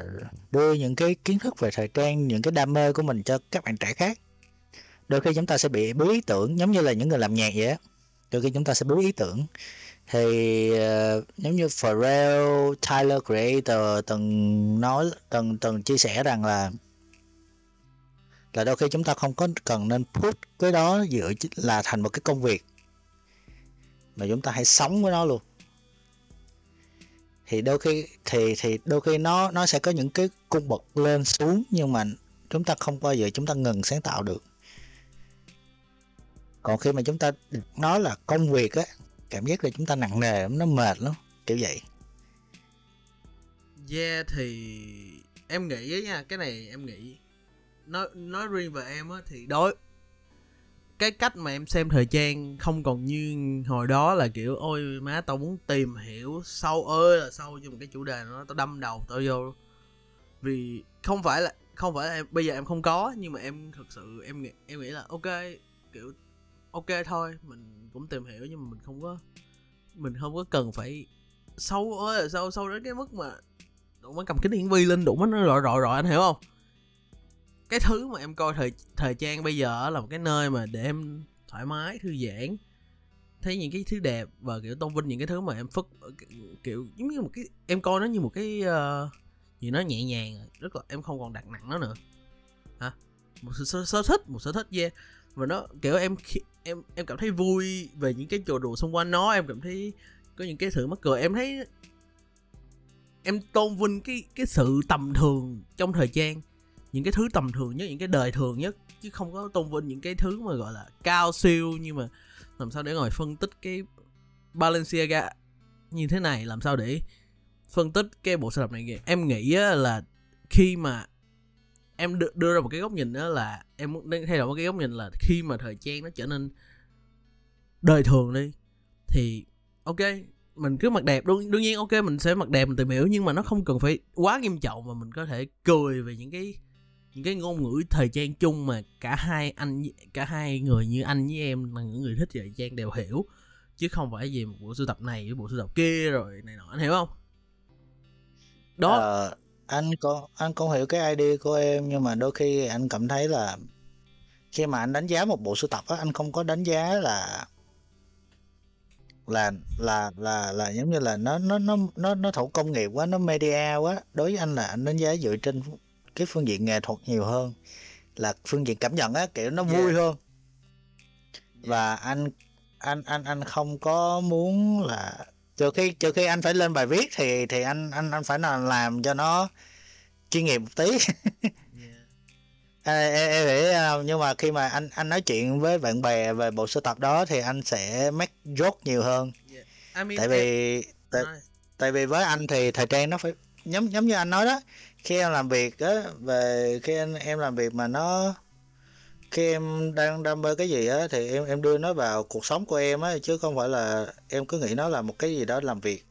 đưa những cái kiến thức về thời trang những cái đam mê của mình cho các bạn trẻ khác. Đôi khi chúng ta sẽ bị bí ý tưởng giống như là những người làm nhạc vậy đôi khi chúng ta sẽ bí ý tưởng thì uh, giống như Pharrell, Tyler Creator từng nói từng từng chia sẻ rằng là là đôi khi chúng ta không có cần nên put cái đó dựa là thành một cái công việc. Mà chúng ta hãy sống với nó luôn. Thì đôi khi thì thì đôi khi nó nó sẽ có những cái cung bậc lên xuống nhưng mà chúng ta không bao giờ chúng ta ngừng sáng tạo được. Còn khi mà chúng ta nói là công việc á cảm giác là chúng ta nặng nề lắm, nó mệt lắm, kiểu vậy. Yeah, thì em nghĩ ấy nha, cái này em nghĩ, nói nói riêng về em á thì đối, cái cách mà em xem thời trang không còn như hồi đó là kiểu, ôi, má tao muốn tìm hiểu sâu, ơi, là sâu cho một cái chủ đề nó tao đâm đầu tao vô. Vì không phải là, không phải là em, bây giờ em không có, nhưng mà em thực sự, em nghĩ em nghĩ là, ok, kiểu ok thôi mình cũng tìm hiểu nhưng mà mình không có mình không có cần phải sâu ơi sâu sâu đến cái mức mà đủ mới cầm kính hiển vi lên đủ mắt nó rọi rọi rọi anh hiểu không? Cái thứ mà em coi thời thời trang bây giờ là một cái nơi mà để em thoải mái thư giãn. Thấy những cái thứ đẹp và kiểu tôn vinh những cái thứ mà em phất ờ, kiểu giống như một cái em coi nó như một cái uh, gì nó nhẹ nhàng rất là em không còn đặt nặng nó nữa. Hả? Một sở, sở thích một sở thích yeah. Và nó kiểu em em em cảm thấy vui về những cái trò đùa xung quanh nó, em cảm thấy có những cái sự mắc cười. Em thấy em tôn vinh cái cái sự tầm thường trong thời trang, những cái thứ tầm thường nhất, những cái đời thường nhất, chứ không có tôn vinh những cái thứ mà, gọi là, cao siêu. Nhưng mà làm sao để ngồi phân tích cái Balenciaga như thế này? Làm sao để phân tích cái bộ sưu tập này em nghĩ là khi mà em đưa, đưa ra một cái góc nhìn đó là em muốn thay đổi một cái góc nhìn là khi mà thời trang nó trở nên đời thường đi thì ok mình cứ mặc đẹp. Đương, đương nhiên ok mình sẽ mặc đẹp mình tìm hiểu nhưng mà nó không cần phải quá nghiêm trọng mà mình có thể cười về những cái những cái ngôn ngữ thời trang chung mà cả hai anh cả hai người như anh với em là những người thích thời trang đều hiểu chứ không phải gì một bộ sưu tập này với bộ sưu tập kia rồi này nọ anh hiểu không? Đó. Uh, anh có anh cũng hiểu cái ID của em nhưng mà đôi khi anh cảm thấy là khi mà anh đánh giá một bộ sưu tập á anh không có đánh giá là là là là là giống như là nó nó nó nó nó thủ công nghiệp quá nó media quá đối với anh là anh đánh giá dựa trên cái phương diện nghệ thuật nhiều hơn là phương diện cảm nhận á kiểu nó vui yeah. hơn và anh anh anh anh không có muốn là trừ khi trừ khi anh phải lên bài viết thì thì anh anh anh phải là làm cho nó chuyên nghiệp một tí. Em, em nghĩ nhưng mà khi mà anh anh nói chuyện với bạn bè về bộ sưu tập đó thì anh sẽ make joke nhiều hơn. Yeah. I mean, tại vì tại, tại vì với anh thì thời trang nó phải giống giống như anh nói đó khi em làm việc á về khi anh, em làm việc mà nó khi em đang đam mê cái gì á thì em em đưa nó vào cuộc sống của em á chứ không phải là em cứ nghĩ nó là một cái gì đó làm việc.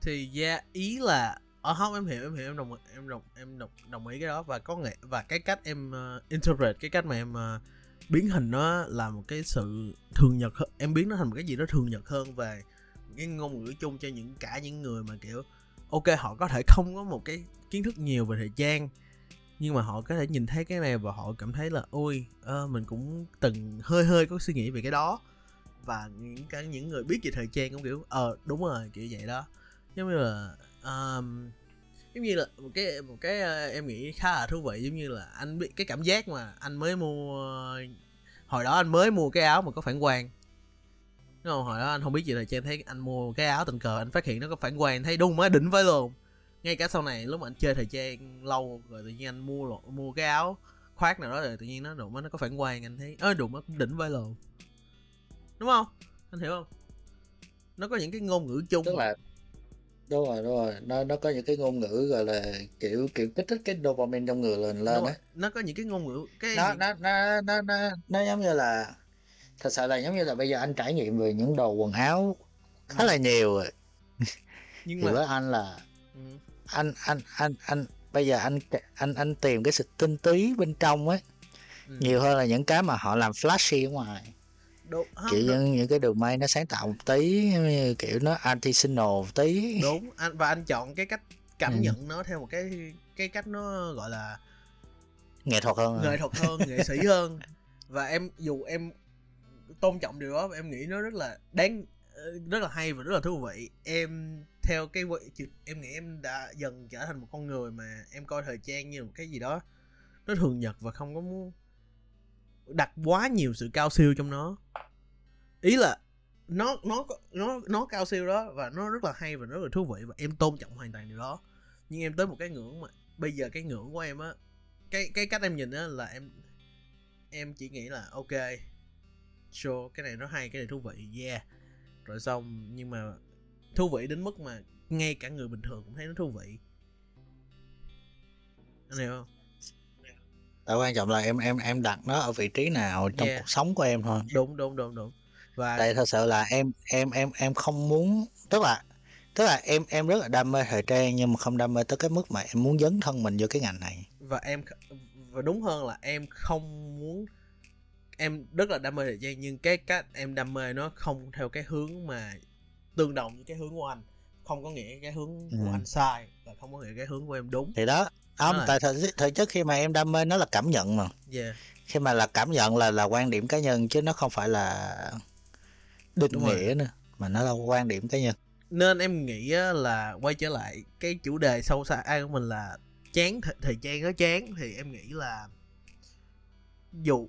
Thì yeah, ý là ở không em hiểu em hiểu em đồng em đồng em đồng, đồng ý cái đó. Và có nghĩa và cái cách em uh, interpret cái cách mà em uh, biến hình nó là một cái sự thường nhật hơn em biến nó thành một cái gì đó thường nhật hơn về cái ngôn ngữ chung cho những cả những người mà kiểu ok họ có thể không có một cái kiến thức nhiều về thời trang nhưng mà họ có thể nhìn thấy cái này và họ cảm thấy là ôi uh, mình cũng từng hơi hơi có suy nghĩ về cái đó. Và những cái những người biết về thời trang cũng kiểu ờ uh, đúng rồi kiểu vậy đó. Giống như là um, giống như là một cái một cái uh, em nghĩ khá là thú vị giống như là anh biết cái cảm giác mà anh mới mua hồi đó anh mới mua cái áo mà có phản quang. Đúng không? hồi đó anh không biết gì là trang thấy anh mua cái áo tình cờ anh phát hiện nó có phản quang thấy đúng mới đỉnh với luôn ngay cả sau này lúc mà anh chơi thời trang lâu rồi tự nhiên anh mua lộ, mua cái áo khoác nào đó rồi tự nhiên nó đụng nó có phản quang anh thấy ơi đụng nó cũng đỉnh với luôn đúng không? Anh hiểu không? Nó có những cái ngôn ngữ chung. Tức là đúng rồi đúng rồi. Nó nó có những cái ngôn ngữ gọi là kiểu kiểu kích thích cái dopamine trong người lên lên á. Nó có những cái ngôn ngữ cái nó nó nó nó nó nó giống như là thật sự là giống như là bây giờ anh trải nghiệm về những đồ quần áo khá ừ. là nhiều rồi. Nhưng mà với anh là ừ. Anh anh anh anh bây giờ anh anh anh tìm cái sự tinh túy bên trong ấy ừ. nhiều hơn là những cái mà họ làm flashy ở ngoài đúng không, kiểu đúng. Những, những cái đường may nó sáng tạo một tí kiểu nó artisanal một tí đúng anh và anh chọn cái cách cảm ừ. nhận nó theo một cái cái cách nó gọi là nghệ thuật hơn nghệ thuật hơn nghệ sĩ hơn và em dù em tôn trọng điều đó em nghĩ nó rất là đáng ờ, rất là hay và rất là thú vị em theo cái em nghĩ em đã dần trở thành một con người mà em coi thời trang như một cái gì đó nó thường nhật và không có muốn đặt quá nhiều sự cao siêu trong nó. Ý là nó nó nó nó cao siêu đó và nó rất là hay và nó rất là thú vị và em tôn trọng hoàn toàn điều đó. Nhưng em tới một cái ngưỡng mà bây giờ cái ngưỡng của em á, cái cái cách em nhìn á là em em chỉ nghĩ là ok show cái này nó hay, cái này thú vị, yeah. Rồi xong, nhưng mà thú vị đến mức mà ngay cả người bình thường cũng thấy nó thú vị. Anh hiểu không? Tại quan trọng là em em em đặt nó ở vị trí nào trong yeah. cuộc sống của em thôi. Đúng đúng đúng đúng. Và tại thật sự là em em em em không muốn tức là tức là em em rất là đam mê thời trang nhưng mà không đam mê tới cái mức mà em muốn dấn thân mình vô cái ngành này. Và em và đúng hơn là em không muốn em rất là đam mê thời trang nhưng cái cách em đam mê nó không theo cái hướng mà tương đồng với cái hướng của anh không có nghĩa cái hướng của ừ. anh sai và không có nghĩa cái hướng của em đúng thì đó không tại thời, thời chất khi mà em đam mê nó là cảm nhận mà yeah. khi mà là cảm nhận là là quan điểm cá nhân chứ nó không phải là định đúng nghĩa rồi. nữa mà nó là quan điểm cá nhân nên em nghĩ là quay trở lại cái chủ đề sâu xa của mình là chán th- thời trang nó chán thì em nghĩ là dù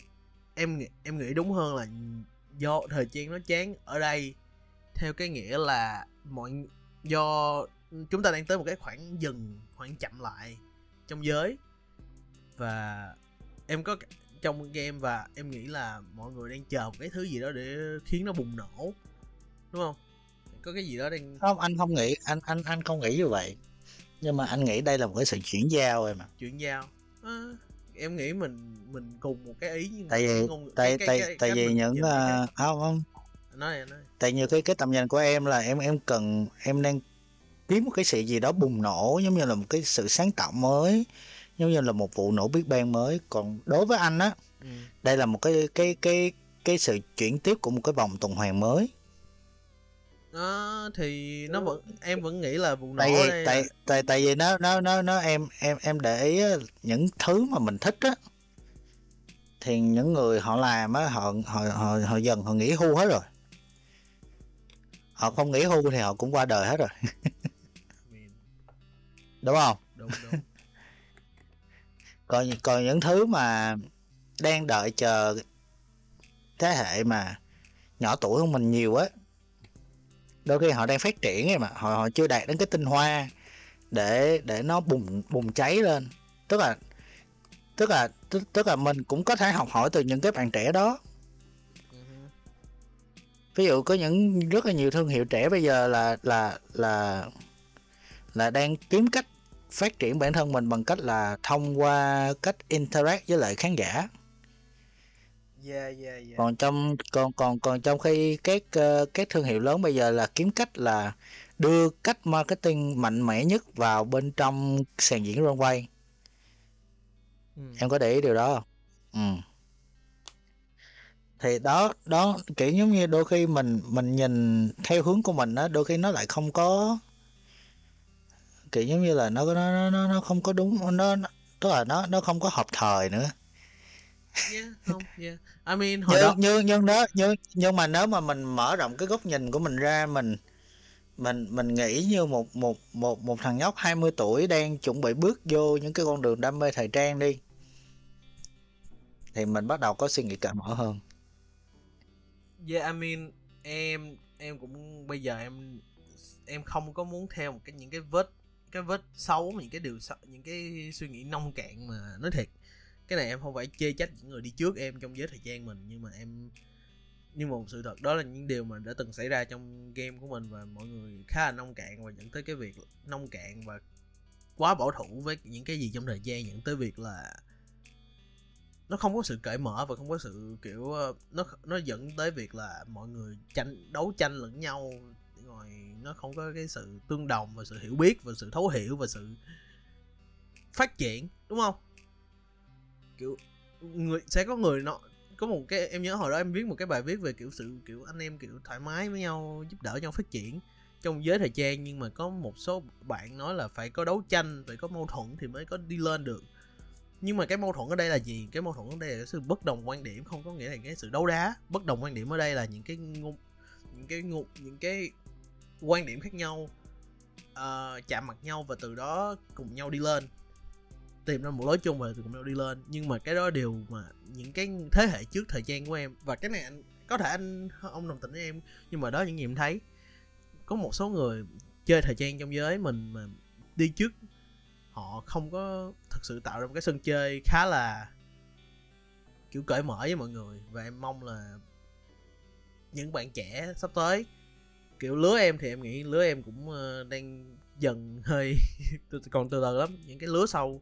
em em nghĩ đúng hơn là do thời trang nó chán ở đây theo cái nghĩa là mọi do chúng ta đang tới một cái khoảng dừng khoảng chậm lại trong giới. Và em có trong game và em nghĩ là mọi người đang chờ một cái thứ gì đó để khiến nó bùng nổ đúng không? Có cái gì đó đang không anh không nghĩ anh anh anh không nghĩ như vậy. Nhưng mà anh nghĩ đây là một cái sự chuyển giao em mà chuyển giao. À, em nghĩ mình mình cùng một cái ý nhưng tại vì ngôn, tại cái, tại cái, tại vì những uh, không không nói, nói tại như cái cái tầm nhìn của em là em em cần em đang kiếm một cái sự gì đó bùng nổ giống như là một cái sự sáng tạo mới giống như là một vụ nổ biết ban mới. Còn đối với anh á ừ. đây là một cái cái cái cái sự chuyển tiếp của một cái vòng tuần hoàn mới. Đó thì nó vẫn em vẫn nghĩ là vụ nổ tại vì, đây tại, là... tại tại vì nó nó nó nó em em em để ý những thứ mà mình thích á thì những người họ làm á họ họ họ họ dần họ nghỉ hưu hết rồi họ không nghỉ hưu thì họ cũng qua đời hết rồi. Đúng không? Đúng đúng. [LAUGHS] Còn còn những thứ mà đang đợi chờ thế hệ mà nhỏ tuổi hơn mình nhiều á đôi khi họ đang phát triển ấy mà họ họ chưa đạt đến cái tinh hoa để để nó bùng bùng cháy lên. Tức là tức là tức, tức là mình cũng có thể học hỏi từ những cái bạn trẻ đó ví dụ có những rất là nhiều thương hiệu trẻ bây giờ là là là là đang kiếm cách phát triển bản thân mình bằng cách là thông qua cách interact với lại khán giả yeah, yeah, yeah. còn trong còn còn còn trong khi các uh, các thương hiệu lớn bây giờ là kiếm cách là đưa cách marketing mạnh mẽ nhất vào bên trong sàn diễn runway ừ. em có để ý điều đó không ừ thì đó đó kiểu giống như đôi khi mình mình nhìn theo hướng của mình á đôi khi nó lại không có kiểu giống như là nó nó nó nó không có đúng nó, nó tức là nó nó không có hợp thời nữa yeah, không, yeah. I mean, hồi nhưng, đó... nhưng nhưng đó nhưng nhưng mà nếu mà mình mở rộng cái góc nhìn của mình ra mình mình mình nghĩ như một một một một thằng nhóc 20 tuổi đang chuẩn bị bước vô những cái con đường đam mê thời trang đi thì mình bắt đầu có suy nghĩ cởi mở hơn yeah, I mean, em em cũng, bây giờ em em không có muốn theo một cái, những cái vết cái vết xấu, những cái điều những cái suy nghĩ nông cạn mà nói thiệt. Cái này em không phải chê trách những người đi trước em trong giới thời gian mình, nhưng mà em, nhưng mà một sự thật đó là những điều mà đã từng xảy ra trong game của mình và mọi người khá là nông cạn và dẫn tới cái việc nông cạn và quá bảo thủ với những cái gì trong thời gian, dẫn tới việc là nó không có sự cởi mở và không có sự, kiểu ờ, nó nó dẫn tới việc là mọi người tranh, đấu tranh lẫn nhau, rồi nó không có cái sự tương đồng và sự hiểu biết và sự thấu hiểu và sự phát triển, đúng không? Kiểu, người, sẽ có người nó, có một cái, em nhớ hồi đó em viết một cái bài viết về kiểu sự, kiểu anh em kiểu thoải mái với nhau, giúp đỡ nhau phát triển trong giới thời trang, nhưng mà có một số bạn nói là phải có đấu tranh, phải có mâu thuẫn thì mới có đi lên được nhưng mà cái mâu thuẫn ở đây là gì? Cái mâu thuẫn ở đây là cái sự bất đồng quan điểm không có nghĩa là cái sự đấu đá. Bất đồng quan điểm ở đây là những cái ngôn những cái ngôn những cái quan điểm khác nhau uh, chạm mặt nhau và từ đó cùng nhau đi lên. Tìm ra một lối chung và cùng nhau đi lên. Nhưng mà cái đó đều mà những cái thế hệ trước thời gian của em và cái này anh có thể anh ông đồng tình với em nhưng mà đó những gì em thấy. Có một số người chơi thời gian trong giới mình mà đi trước họ không có thực sự tạo ra một cái sân chơi khá là kiểu cởi mở với mọi người. Và em mong là những bạn trẻ sắp tới, kiểu lứa em thì em nghĩ lứa em cũng ờ, đang dần [LAUGHS] hơi còn từ từ lắm. Những cái lứa sau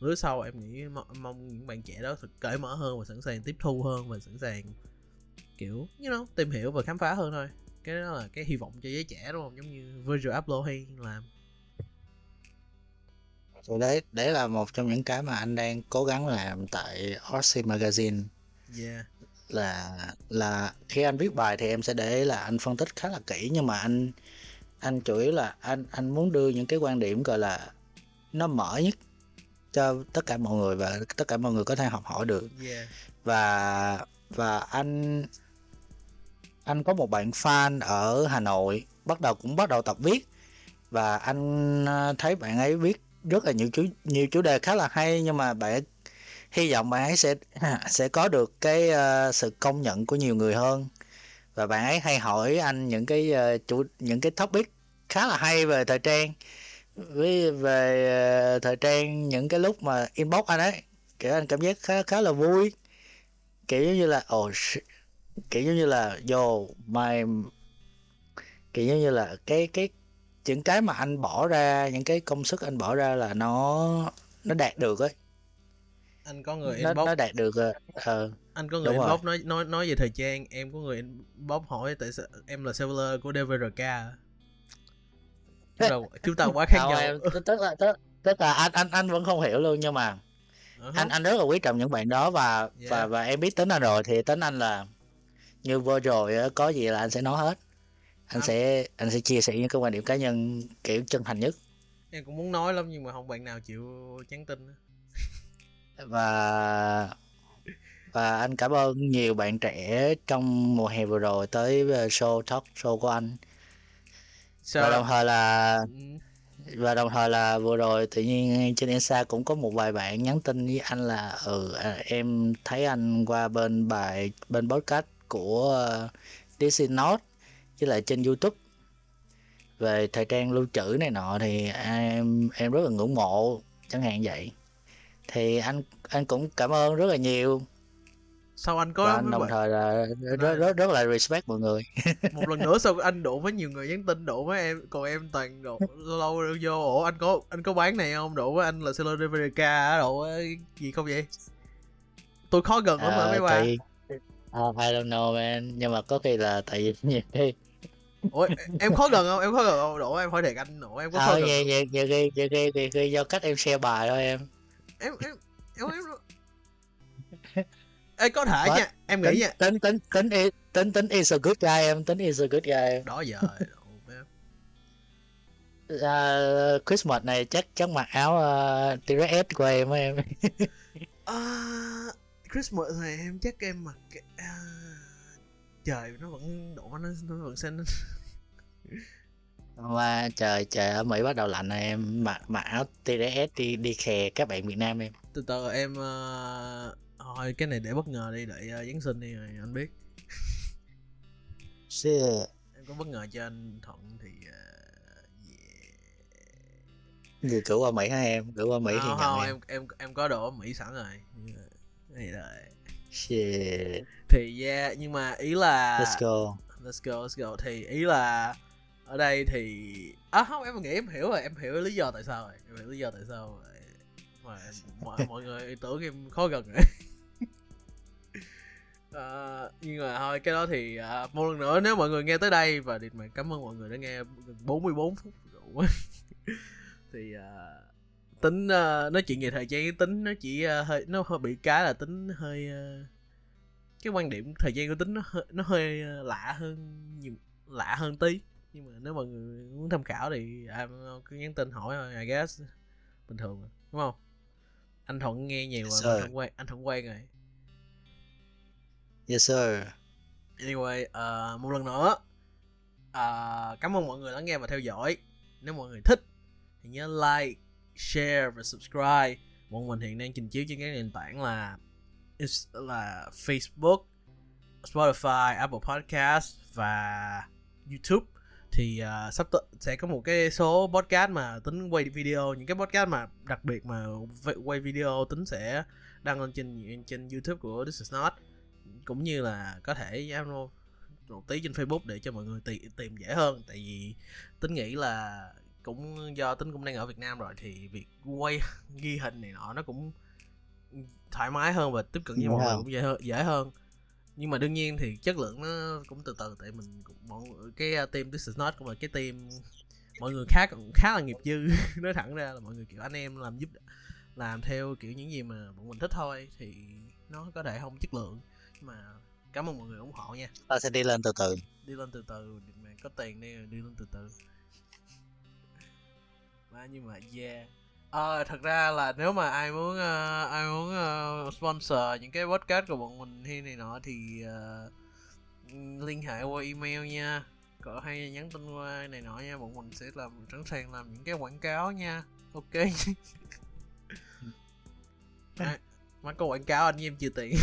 lứa sau em nghĩ mong những bạn trẻ đó thực cởi mở hơn và sẵn sàng tiếp thu hơn và sẵn sàng, kiểu, you know, tìm hiểu và khám phá hơn thôi. Cái đó là cái hy vọng cho giới trẻ, đúng không? Giống như Virgil Abloh hay làm thì đấy đấy là một trong những cái mà anh đang cố gắng làm tại Oxy Magazine. Yeah. Là là khi anh viết bài thì em sẽ để là anh phân tích khá là kỹ nhưng mà anh anh chủ yếu là anh anh muốn đưa những cái quan điểm gọi là nó mở nhất cho tất cả mọi người và tất cả mọi người có thể học hỏi được. Yeah. Và và anh anh có một bạn fan ở Hà Nội bắt đầu cũng bắt đầu tập viết. Và anh ờ, thấy bạn ấy viết rất là nhiều chủ nhiều chủ đề khá là hay nhưng mà bạn hy vọng bạn ấy sẽ [LAUGHS] sẽ có được cái uh, sự công nhận của nhiều người hơn. Và bạn ấy hay hỏi anh những cái uh, chủ những cái topic khá là hay về thời trang. Với về uh, thời trang những cái lúc mà inbox anh ấy kiểu anh cảm giác khá khá là vui. Kiểu như là ồ oh, kiểu như là vô my kiểu như là cái cái những cái mà anh bỏ ra những cái công sức anh bỏ ra là nó nó đạt được ấy. Anh có người nó, inbox nó đạt được uh, anh có người inbox nói nói nói về thời trang em có người inbox hỏi tại sao em là seller của DVRK chúng ta, chúng ta quá khác nhau. em, tức là tức, tức là anh anh anh vẫn không hiểu luôn nhưng mà uh-huh. anh anh rất là quý trọng những bạn đó và yeah. và và em biết tính anh rồi thì tính anh là như vừa rồi có gì là anh sẽ nói hết anh sẽ anh sẽ chia sẻ những cái quan điểm cá nhân kiểu chân thành nhất. Em cũng muốn nói lắm nhưng mà không bạn nào chịu nhắn tin và và anh cảm ơn nhiều bạn trẻ trong mùa hè vừa rồi tới show talk show của anh. So, và đồng thời là ừ. và đồng thời là vừa rồi tự nhiên trên Insta cũng có một vài bạn nhắn tin với anh là ừ à, em thấy anh qua bên bài bên podcast của uh, DC Note với lại trên YouTube. Về thời trang lưu trữ này nọ thì em em rất là ngưỡng mộ chẳng hạn vậy. Thì anh anh cũng cảm ơn rất là nhiều. Sao anh có và anh đồng thời là rất, rất rất là respect mọi người. [LAUGHS] Một lần nữa sao anh đổ với nhiều người nhắn tin đổ với em còn em toàn đổ lâu lâu vô. Ổ anh có anh có bán này không? Đổ với anh là Sailor DVDK đổ gì không vậy? Tôi khó gần lắm à, mà mấy bạn uh, I don't know man. Nhưng mà có khi là tại vì [LAUGHS] nhiều khi Ủa, em khó gần không? Em khó gần không? Đổ em hỏi thiệt anh, đổ em có khó gần nhiều, nhiều, nhiều, khi, nhiều, khi, nhiều khi do cách em share bài thôi em Em, em, em, em... Ê, có thể What? nha, em nghĩ nha Tính, tính, tính, tính, tính, tính is a good guy em, tính is a good guy em Đó giờ uh, [LAUGHS] Christmas này chắc chắc mặc áo uh, T-Rex của em em uh, [LAUGHS] Christmas này em chắc em mặc uh, trời nó vẫn độ nó nó vẫn xanh. Qua trời trời ở Mỹ bắt đầu lạnh rồi em. Mặc mặc áo TDS đi đi khè các bạn Việt Nam em. Từ từ em uh, thôi cái này để bất ngờ đi đợi uh, Giáng sinh đi rồi anh biết. Shit. em có bất ngờ cho anh Thuận thì uh, yeah. cử qua Mỹ hả em? Cử qua Mỹ không, thì không, em. em em em có đồ ở Mỹ sẵn rồi. Thì rồi Shit. thì yeah nhưng mà ý là let's go let's go let's go thì ý là ở đây thì à không em nghĩ em hiểu rồi em hiểu lý do tại sao rồi em hiểu lý do tại sao rồi. mà mọi, [LAUGHS] mọi người tưởng em khó gần rồi à, [LAUGHS] nhưng mà thôi cái đó thì à, một lần nữa nếu mọi người nghe tới đây và thì mình cảm ơn mọi người đã nghe gần 44 phút đủ [LAUGHS] thì à, tính uh, nói chuyện về thời gian tính nó chỉ uh, hơi nó hơi bị cái là tính hơi uh, cái quan điểm thời gian của tính nó hơi, nó hơi uh, lạ hơn nhiều lạ hơn tí. Nhưng mà nếu mọi người muốn tham khảo thì em cứ nhắn tin hỏi thôi I guess bình thường đúng không? Anh thuận nghe nhiều Yes, rồi anh thuận quen anh thuận quen rồi. Yes sir. Anyway ờ, một lần nữa ờ, cảm ơn mọi người lắng nghe và theo dõi. Nếu mọi người thích thì nhớ like share và subscribe. Bọn mình hiện đang trình chiếu trên các nền tảng là là Facebook Spotify Apple Podcast và YouTube. Thì uh, sắp tới sẽ có một cái số podcast mà tính quay video. Những cái podcast mà đặc biệt mà quay video tính sẽ đăng lên trên trên YouTube của This is Not. Cũng như là có thể I một tí trên Facebook để cho mọi người tìm tìm dễ hơn. Tại vì tính nghĩ là cũng do tính cũng đang ở Việt Nam rồi thì việc quay [LAUGHS] ghi hình này nọ nó cũng thoải mái hơn và tiếp cận với mọi người cũng dễ hơn, dễ hơn. Nhưng mà đương nhiên thì chất lượng nó cũng từ từ tại mình cũng bọn cái uh, team This is not cũng là cái team mọi người khá cũng khá là nghiệp dư. [LAUGHS] Nói thẳng ra là mọi người kiểu anh em làm giúp làm theo kiểu những gì mà bọn mình thích thôi thì nó có thể không chất lượng. Nhưng mà cảm ơn mọi người ủng hộ nha. Ta sẽ đi lên từ từ. Đi lên từ từ mà có tiền đi đi lên từ từ mà nhưng mà yeah. Ờ thật ra là nếu mà ai muốn ờ, ai muốn ờ, sponsor những cái podcast của bọn mình hay này nọ thì ờ, liên hệ qua email nha. Cỡ hay nhắn tin qua này nọ nha bọn mình sẽ làm sẵn sàng làm những cái quảng cáo nha. Ok. [LAUGHS] À, mà có quảng cáo anh em chia tiền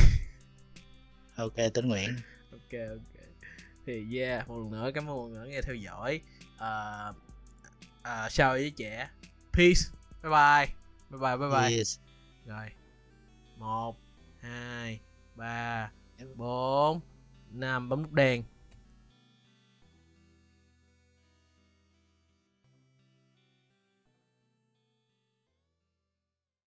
ok tính nguyện. Ok ok. Thì yeah một lần nữa cảm ơn mọi người nghe theo dõi. Uh, uh, chào với trẻ peace. Bye bye. Bye bye bye bye. Yes rồi. Một hai ba bốn. Năm bấm nút đèn